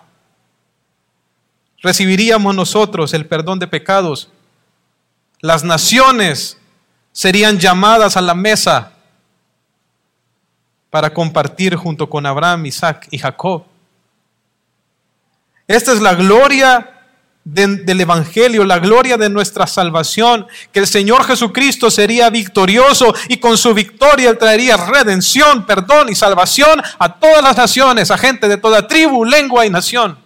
S1: Recibiríamos nosotros el perdón de pecados. Las naciones serían llamadas a la mesa para compartir junto con Abraham, Isaac y Jacob. Esta es la gloria del Evangelio, la gloria de nuestra salvación, que el Señor Jesucristo sería victorioso y con su victoria traería redención, perdón y salvación a todas las naciones, a gente de toda tribu, lengua y nación.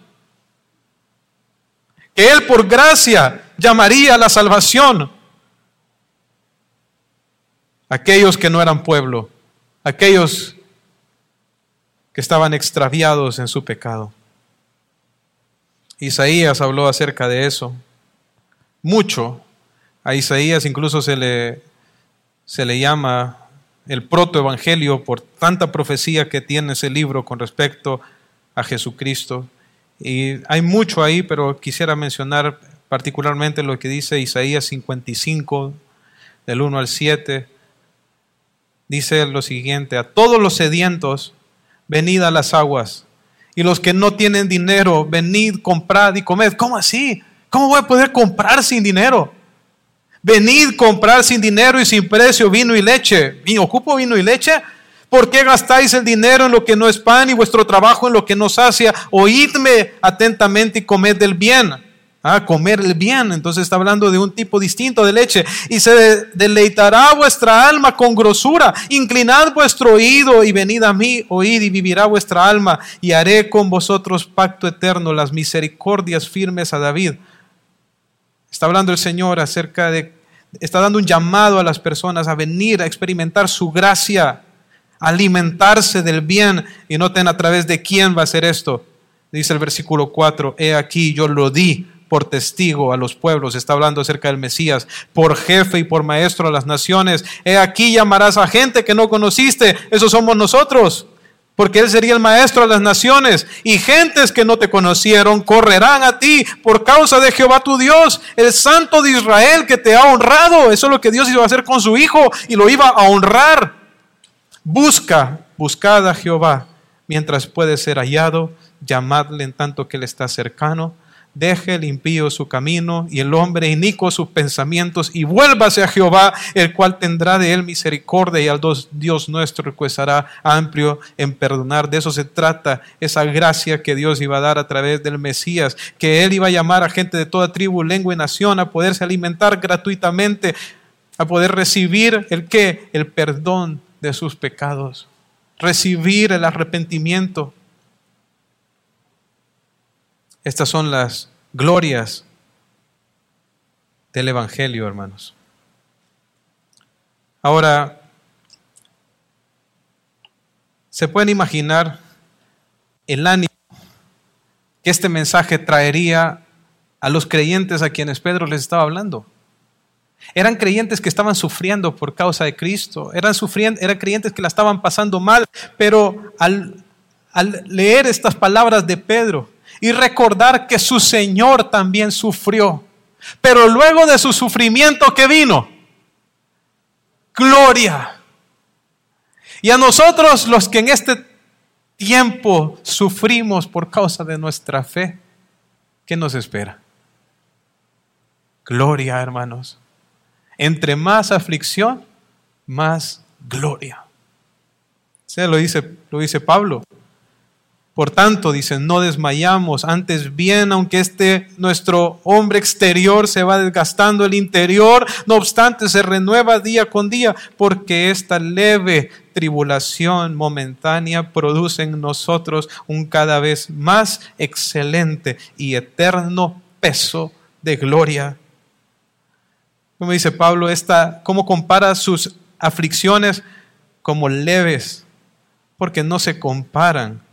S1: Que Él por gracia llamaría a la salvación aquellos que no eran pueblo, aquellos que estaban extraviados en su pecado. Isaías habló acerca de eso. Mucho. A Isaías incluso se le, se le llama el protoevangelio por tanta profecía que tiene ese libro con respecto a Jesucristo. Y hay mucho ahí, pero quisiera mencionar particularmente lo que dice Isaías 55, del 1 al 7 dice lo siguiente, a todos los sedientos, venid a las aguas, y los que no tienen dinero, venid, comprad y comed. ¿Cómo así? ¿Cómo voy a poder comprar sin dinero? Venid, comprar sin dinero y sin precio vino y leche. ¿Ocupo vino y leche? ¿Por qué gastáis el dinero en lo que no es pan y vuestro trabajo en lo que no sacia? Oídme atentamente y comed del bien a comer el bien. Entonces está hablando de un tipo distinto de leche. Y se deleitará vuestra alma con grosura. Inclinad vuestro oído y venid a mí, oíd y vivirá vuestra alma. Y haré con vosotros pacto eterno, las misericordias firmes a David. Está hablando el Señor acerca de, está dando un llamado a las personas a venir a experimentar su gracia, alimentarse del bien y noten a través de quién va a ser esto. Dice el versículo 4, he aquí yo lo di por testigo a los pueblos, está hablando acerca del Mesías, por jefe y por maestro a las naciones. He aquí llamarás a gente que no conociste, esos somos nosotros, porque Él sería el maestro a las naciones. Y gentes que no te conocieron correrán a ti por causa de Jehová tu Dios, el Santo de Israel que te ha honrado. Eso es lo que Dios iba a hacer con su Hijo y lo iba a honrar. Busca, buscad a Jehová mientras puede ser hallado, llamadle en tanto que Él está cercano deje el impío su camino y el hombre inicuo sus pensamientos y vuélvase a Jehová, el cual tendrá de él misericordia y al Dios nuestro recuesará amplio en perdonar. De eso se trata, esa gracia que Dios iba a dar a través del Mesías, que él iba a llamar a gente de toda tribu, lengua y nación a poderse alimentar gratuitamente, a poder recibir el qué, el perdón de sus pecados, recibir el arrepentimiento estas son las glorias del Evangelio, hermanos. Ahora, ¿se pueden imaginar el ánimo que este mensaje traería a los creyentes a quienes Pedro les estaba hablando? Eran creyentes que estaban sufriendo por causa de Cristo, eran, sufriendo, eran creyentes que la estaban pasando mal, pero al, al leer estas palabras de Pedro, y recordar que su Señor también sufrió. Pero luego de su sufrimiento, ¿qué vino? Gloria. Y a nosotros los que en este tiempo sufrimos por causa de nuestra fe, ¿qué nos espera? Gloria, hermanos. Entre más aflicción, más gloria. Se lo dice, lo dice Pablo. Por tanto, dicen, no desmayamos, antes bien, aunque este nuestro hombre exterior se va desgastando el interior, no obstante se renueva día con día, porque esta leve tribulación momentánea produce en nosotros un cada vez más excelente y eterno peso de gloria. Como dice Pablo, esta, ¿cómo compara sus aflicciones como leves? Porque no se comparan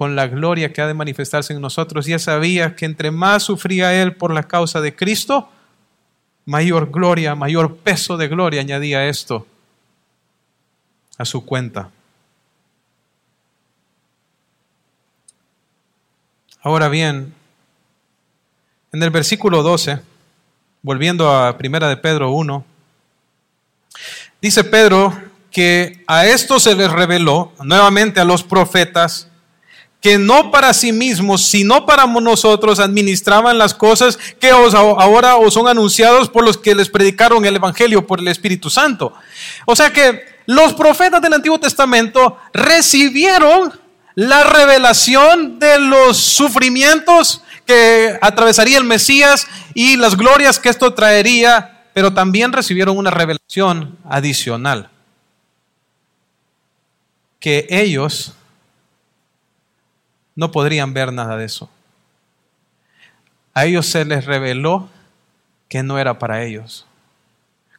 S1: con la gloria que ha de manifestarse en nosotros. Y él sabía que entre más sufría él por la causa de Cristo, mayor gloria, mayor peso de gloria añadía esto a su cuenta. Ahora bien, en el versículo 12, volviendo a Primera de Pedro 1, dice Pedro que a esto se les reveló nuevamente a los profetas que no para sí mismos, sino para nosotros administraban las cosas que ahora os son anunciados por los que les predicaron el Evangelio por el Espíritu Santo. O sea que los profetas del Antiguo Testamento recibieron la revelación de los sufrimientos que atravesaría el Mesías y las glorias que esto traería, pero también recibieron una revelación adicional, que ellos no podrían ver nada de eso. A ellos se les reveló que no era para ellos.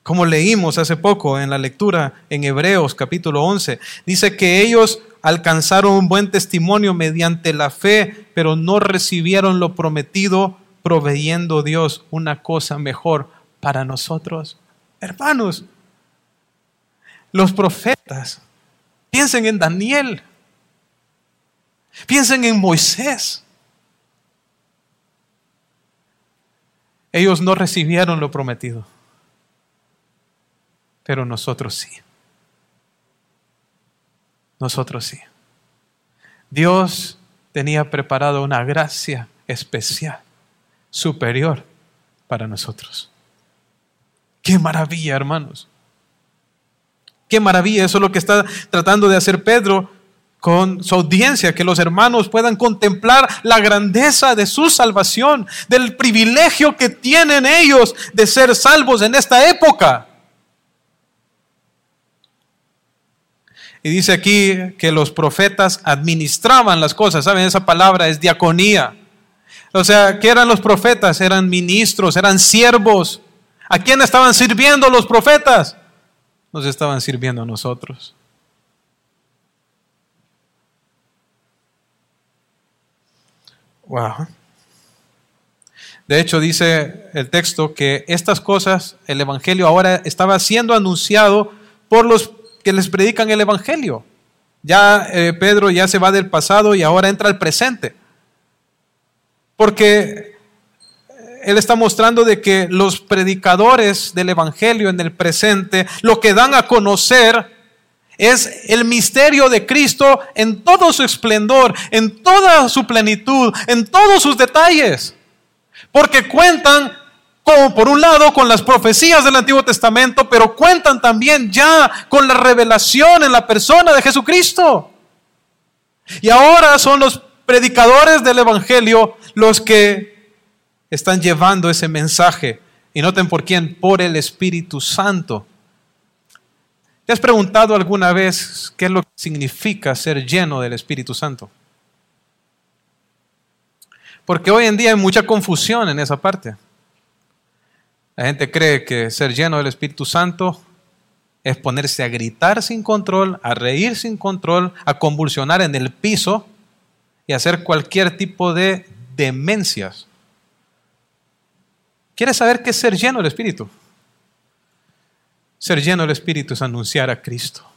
S1: Como leímos hace poco en la lectura en Hebreos capítulo 11, dice que ellos alcanzaron un buen testimonio mediante la fe, pero no recibieron lo prometido, proveyendo Dios una cosa mejor para nosotros. Hermanos, los profetas, piensen en Daniel, piensen en Moisés. Ellos no recibieron lo prometido, pero nosotros sí. Nosotros sí. Dios tenía preparado una gracia especial, superior para nosotros. Qué maravilla, hermanos. Qué maravilla. Eso es lo que está tratando de hacer Pedro con su audiencia, que los hermanos puedan contemplar la grandeza de su salvación, del privilegio que tienen ellos de ser salvos en esta época. Y dice aquí que los profetas administraban las cosas. ¿Saben? Esa palabra es diaconía. O sea, ¿qué eran los profetas? Eran ministros, eran siervos. ¿A quién estaban sirviendo los profetas? Nos estaban sirviendo a nosotros. Wow. De hecho, dice el texto que estas cosas, el Evangelio ahora estaba siendo anunciado por los que les predican el Evangelio. Ya eh, Pedro ya se va del pasado y ahora entra al presente. Porque él está mostrando de que los predicadores del Evangelio en el presente lo que dan a conocer es el misterio de Cristo en todo su esplendor, en toda su plenitud, en todos sus detalles. Porque cuentan como por un lado con las profecías del Antiguo Testamento, pero cuentan también ya con la revelación en la persona de Jesucristo. Y ahora son los predicadores del Evangelio los que están llevando ese mensaje. Y noten por quién, por el Espíritu Santo. ¿Te has preguntado alguna vez qué es lo que significa ser lleno del Espíritu Santo? Porque hoy en día hay mucha confusión en esa parte. La gente cree que ser lleno del Espíritu Santo es ponerse a gritar sin control, a reír sin control, a convulsionar en el piso y hacer cualquier tipo de demencias. ¿Quieres saber qué es ser lleno del Espíritu? Ser lleno del Espíritu es anunciar a Cristo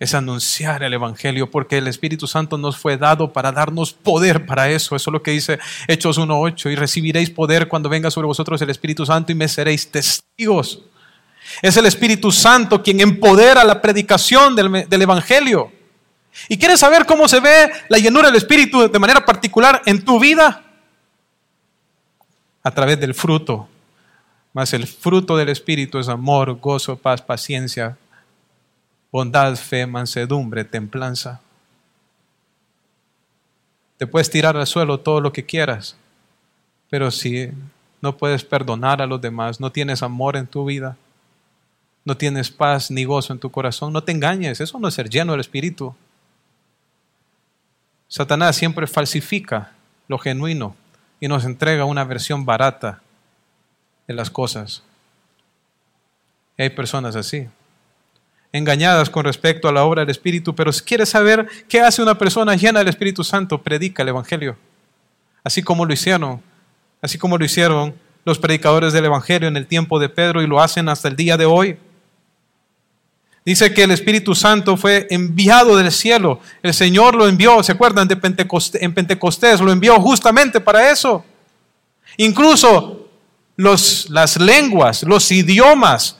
S1: es anunciar el Evangelio, porque el Espíritu Santo nos fue dado para darnos poder para eso. Eso es lo que dice Hechos 1.8, y recibiréis poder cuando venga sobre vosotros el Espíritu Santo y me seréis testigos. Es el Espíritu Santo quien empodera la predicación del, del Evangelio. ¿Y quieres saber cómo se ve la llenura del Espíritu de manera particular en tu vida? A través del fruto. Mas el fruto del Espíritu es amor, gozo, paz, paciencia, bondad, fe, mansedumbre, templanza. Te puedes tirar al suelo todo lo que quieras, pero si no puedes perdonar a los demás, no tienes amor en tu vida, no tienes paz ni gozo en tu corazón, no te engañes, eso no es ser lleno del Espíritu. Satanás siempre falsifica lo genuino y nos entrega una versión barata de las cosas. hay personas así. engañadas con respecto a la obra del Espíritu, pero si quieres saber qué hace una persona llena del Espíritu Santo, predica el Evangelio. Así como lo hicieron, así como lo hicieron los predicadores del Evangelio en el tiempo de Pedro y lo hacen hasta el día de hoy. Dice que el Espíritu Santo fue enviado del cielo. El Señor lo envió, ¿se acuerdan de? En Pentecostés lo envió justamente para eso. Incluso los, las lenguas, los idiomas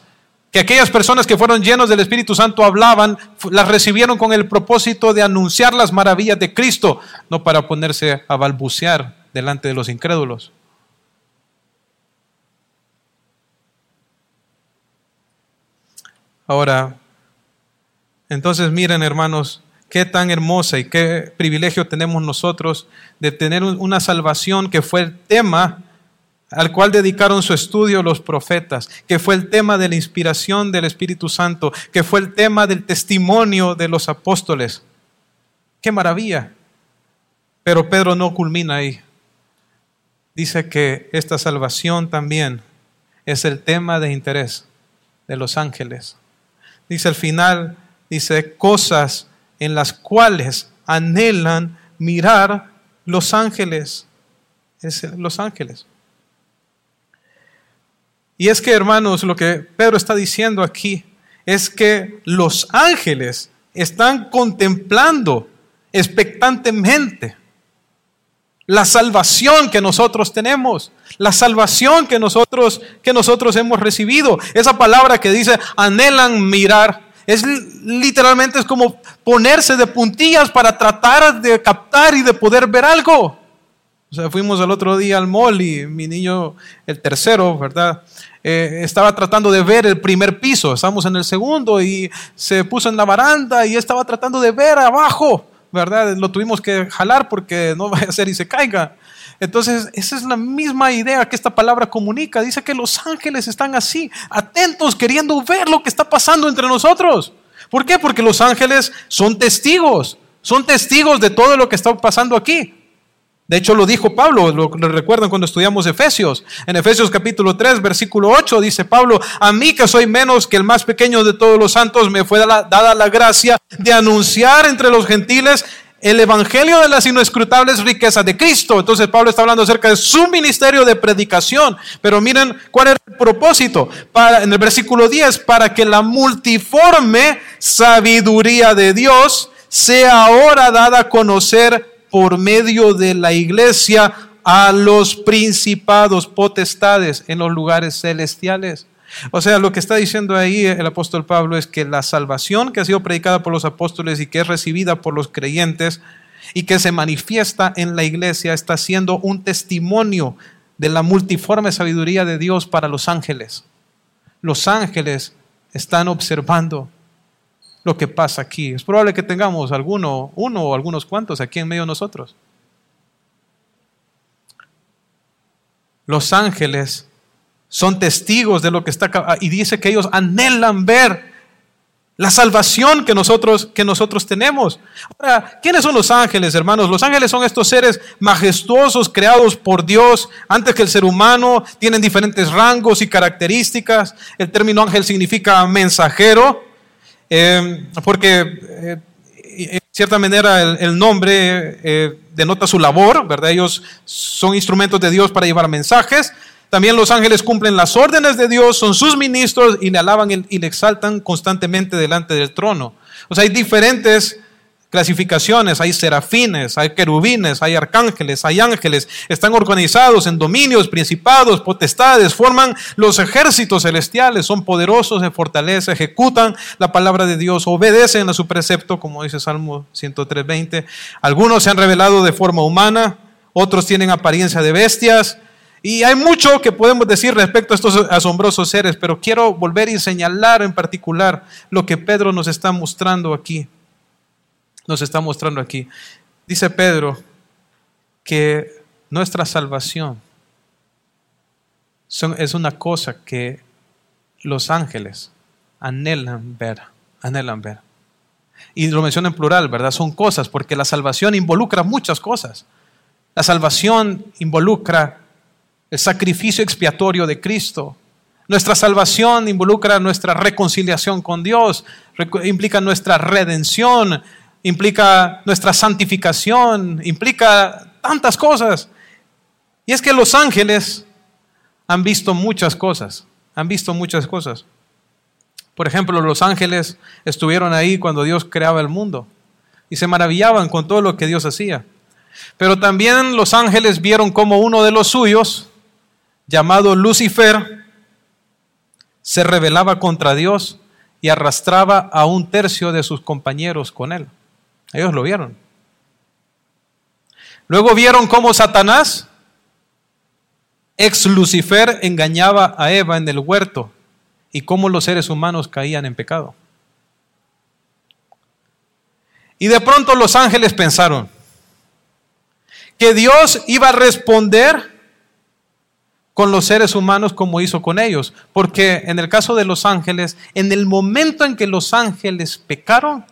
S1: que aquellas personas que fueron llenos del Espíritu Santo hablaban, las recibieron con el propósito de anunciar las maravillas de Cristo, no para ponerse a balbucear delante de los incrédulos. Ahora, entonces miren hermanos, qué tan hermosa y qué privilegio tenemos nosotros de tener una salvación que fue el tema al cual dedicaron su estudio los profetas, que fue el tema de la inspiración del Espíritu Santo, que fue el tema del testimonio de los apóstoles. ¡Qué maravilla! Pero Pedro no culmina ahí. Dice que esta salvación también es el tema de interés de los ángeles. Dice al final, dice, cosas en las cuales anhelan mirar los ángeles. Es los ángeles. Y es que, hermanos, lo que Pedro está diciendo aquí es que los ángeles están contemplando expectantemente la salvación que nosotros tenemos, la salvación que nosotros, que nosotros hemos recibido. Esa palabra que dice anhelan mirar, es literalmente es como ponerse de puntillas para tratar de captar y de poder ver algo. O sea, fuimos el otro día al mall y mi niño, el tercero, ¿verdad? Eh, estaba tratando de ver el primer piso, estábamos en el segundo y se puso en la baranda y estaba tratando de ver abajo, ¿verdad? Lo tuvimos que jalar porque no vaya a ser y se caiga. Entonces, esa es la misma idea que esta palabra comunica. Dice que los ángeles están así, atentos, queriendo ver lo que está pasando entre nosotros. ¿Por qué? Porque los ángeles son testigos, son testigos de todo lo que está pasando aquí. De hecho, lo dijo Pablo, lo, recuerdan cuando estudiamos Efesios. En Efesios capítulo 3, versículo 8, dice Pablo, a mí que soy menos que el más pequeño de todos los santos, me fue dada la gracia de anunciar entre los gentiles el evangelio de las inescrutables riquezas de Cristo. Entonces Pablo está hablando acerca de su ministerio de predicación. Pero miren cuál era el propósito. En el versículo 10, para que la multiforme sabiduría de Dios sea ahora dada a conocer por medio de la iglesia a los principados, potestades en los lugares celestiales. O sea, lo que está diciendo ahí el apóstol Pablo es que la salvación que ha sido predicada por los apóstoles y que es recibida por los creyentes y que se manifiesta en la iglesia está siendo un testimonio de la multiforme sabiduría de Dios para los ángeles. Los ángeles están observando lo que pasa aquí. Es probable que tengamos alguno, uno o algunos cuantos aquí en medio de nosotros. Los ángeles son testigos de lo que está y dice que ellos anhelan ver la salvación que nosotros, que nosotros tenemos. Ahora, ¿quiénes son los ángeles, hermanos? Los ángeles son estos seres majestuosos creados por Dios antes que el ser humano, tienen diferentes rangos y características. El término ángel significa mensajero, Em, porque eh, en cierta manera el, nombre eh, denota su labor, ¿verdad? Ellos son instrumentos de Dios para llevar mensajes. También los ángeles cumplen las órdenes de Dios, son sus ministros y le alaban y le exaltan constantemente delante del trono. O sea, hay diferentes clasificaciones, hay serafines, hay querubines, hay arcángeles, hay ángeles, están organizados en dominios, principados, potestades, forman los ejércitos celestiales, son poderosos en fortaleza, ejecutan. La palabra de Dios, obedecen a su precepto, como dice Salmo 103.20. Algunos se han revelado de forma humana, otros tienen apariencia de bestias, y hay mucho que podemos decir respecto a estos asombrosos seres, pero quiero volver y señalar en particular lo que Pedro nos está mostrando aquí nos está mostrando aquí. Dice Pedro que nuestra salvación es una cosa que los ángeles anhelan ver, anhelan ver. Y lo menciona en plural, ¿verdad? Son cosas, porque la salvación involucra muchas cosas. La salvación involucra el sacrificio expiatorio de Cristo, Nuestra salvación involucra nuestra reconciliación con Dios, implica nuestra redención, implica nuestra santificación, implica tantas cosas. Y es que los ángeles han visto muchas cosas, han visto muchas cosas. Por ejemplo, los ángeles estuvieron ahí cuando Dios creaba el mundo y se maravillaban con todo lo que Dios hacía. Pero también los ángeles vieron como uno de los suyos, llamado Lucifer, se rebelaba contra Dios y arrastraba a un tercio de sus compañeros con él. Ellos lo vieron. Luego vieron cómo Satanás, ex Lucifer, engañaba a Eva en el huerto y cómo los seres humanos caían en pecado. Y de pronto los ángeles pensaron que Dios iba a responder con los seres humanos como hizo con ellos. Porque en el caso de los ángeles, en el momento en que los ángeles pecaron,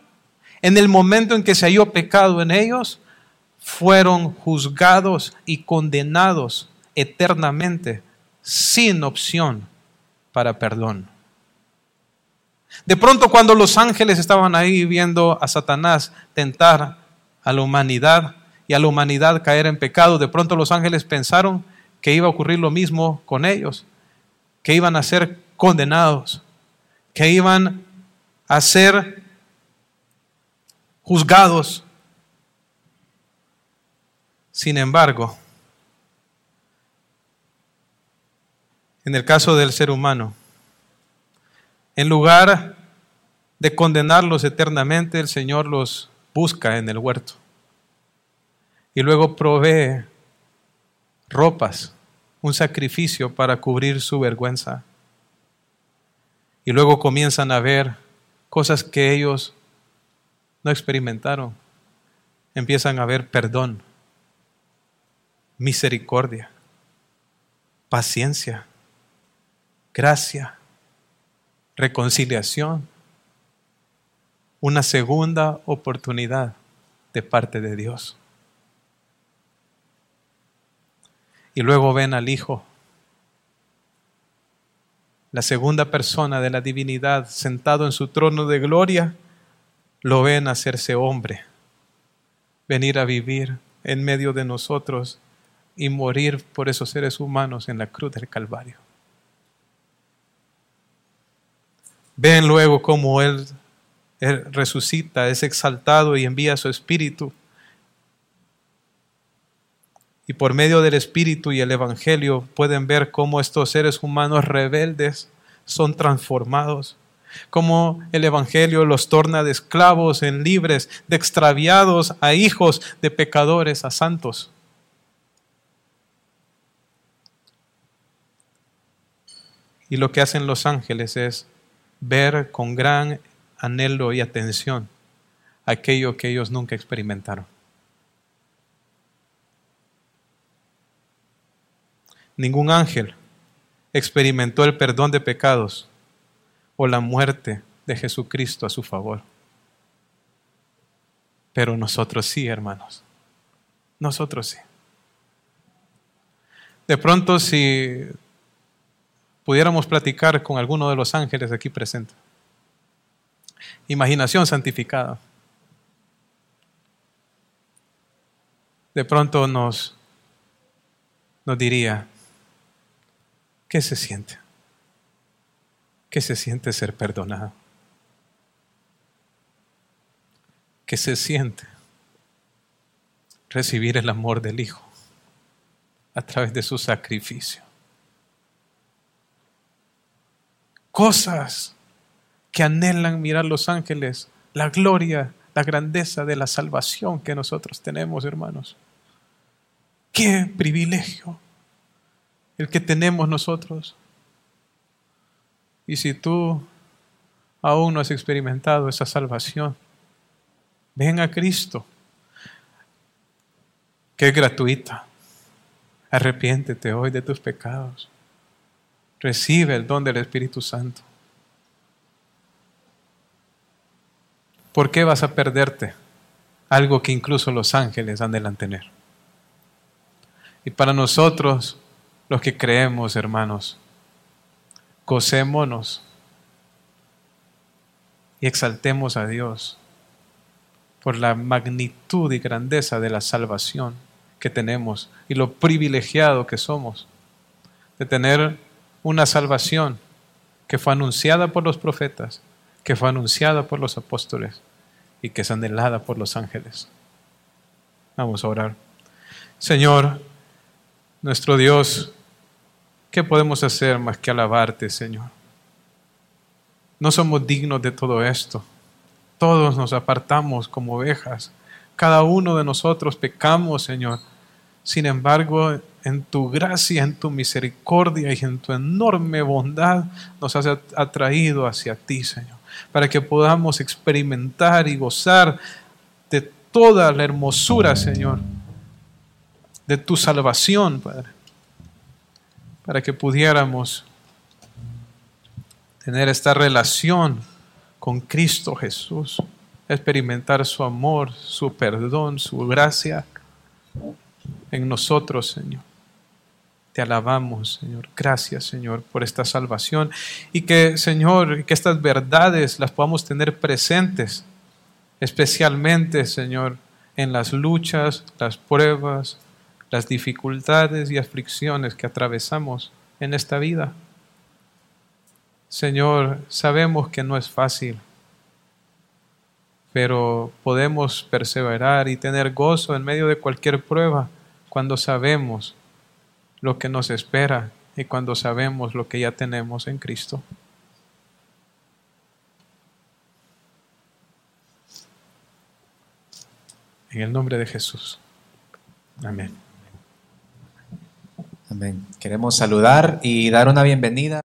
S1: en el momento en que se halló pecado en ellos, fueron juzgados y condenados eternamente sin opción para perdón. De pronto cuando los ángeles estaban ahí viendo a Satanás tentar a la humanidad y a la humanidad caer en pecado, de pronto los ángeles pensaron que iba a ocurrir lo mismo con ellos, que iban a ser condenados, que iban a ser juzgados. Sin embargo, en el caso del ser humano, en lugar de condenarlos eternamente, el Señor los busca en el huerto y luego provee ropas, un sacrificio para cubrir su vergüenza. Y luego comienzan a ver cosas que ellos no experimentaron. Empiezan a ver perdón, misericordia, paciencia, gracia, reconciliación, una segunda oportunidad de parte de Dios. Y luego ven al Hijo, la segunda persona de la divinidad, sentado en su trono de gloria, lo ven hacerse hombre, venir a vivir en medio de nosotros y morir por esos seres humanos en la cruz del Calvario. Ven luego cómo Él, Él resucita, es exaltado y envía su espíritu y por medio del Espíritu y el Evangelio pueden ver cómo estos seres humanos rebeldes son transformados, cómo el Evangelio los torna de esclavos en libres, de extraviados a hijos, de pecadores a santos. Y lo que hacen los ángeles es ver con gran anhelo y atención aquello que ellos nunca experimentaron. Ningún ángel experimentó el perdón de pecados o la muerte de Jesucristo a su favor. Pero nosotros sí, hermanos. Nosotros sí. De pronto, si pudiéramos platicar con alguno de los ángeles aquí presentes, imaginación santificada, de pronto nos, nos diría, ¿Qué se siente? ¿Qué se siente ser perdonado? ¿Qué se siente recibir el amor del Hijo a través de su sacrificio? Cosas que anhelan mirar los ángeles, la gloria, la grandeza de la salvación que nosotros tenemos, hermanos. ¡Qué privilegio! el que tenemos nosotros. Y si tú aún no has experimentado esa salvación, ven a Cristo, que es gratuita. Arrepiéntete hoy de tus pecados. Recibe el don del Espíritu Santo. ¿Por qué vas a perderte algo que incluso los ángeles anhelan tener? Y para nosotros, los que creemos, hermanos, Gocémonos y exaltemos a Dios por la magnitud y grandeza de la salvación que tenemos y lo privilegiado que somos de tener una salvación que fue anunciada por los profetas, que fue anunciada por los apóstoles y que es anhelada por los ángeles. Vamos a orar. Señor, nuestro Dios, ¿qué podemos hacer más que alabarte, Señor? No somos dignos de todo esto. Todos nos apartamos como ovejas. Cada uno de nosotros pecamos, Señor. Sin embargo, en tu gracia, en tu misericordia y en tu enorme bondad nos has atraído hacia ti, Señor, para que podamos experimentar y gozar de toda la hermosura, Señor, de tu salvación, Padre, para que pudiéramos tener esta relación con Cristo Jesús, experimentar su amor, su perdón, su gracia en nosotros, Señor. Te alabamos, Señor. Gracias, Señor, por esta salvación. Y que, Señor, que estas verdades las podamos tener presentes, especialmente, Señor, en las luchas, las pruebas, las dificultades y aflicciones que atravesamos en esta vida. Señor, sabemos que no es fácil, pero podemos perseverar y tener gozo en medio de cualquier prueba cuando sabemos lo que nos espera y cuando sabemos lo que ya tenemos en Cristo. En el nombre de Jesús. Amén.
S2: Amén. Queremos saludar y dar una bienvenida.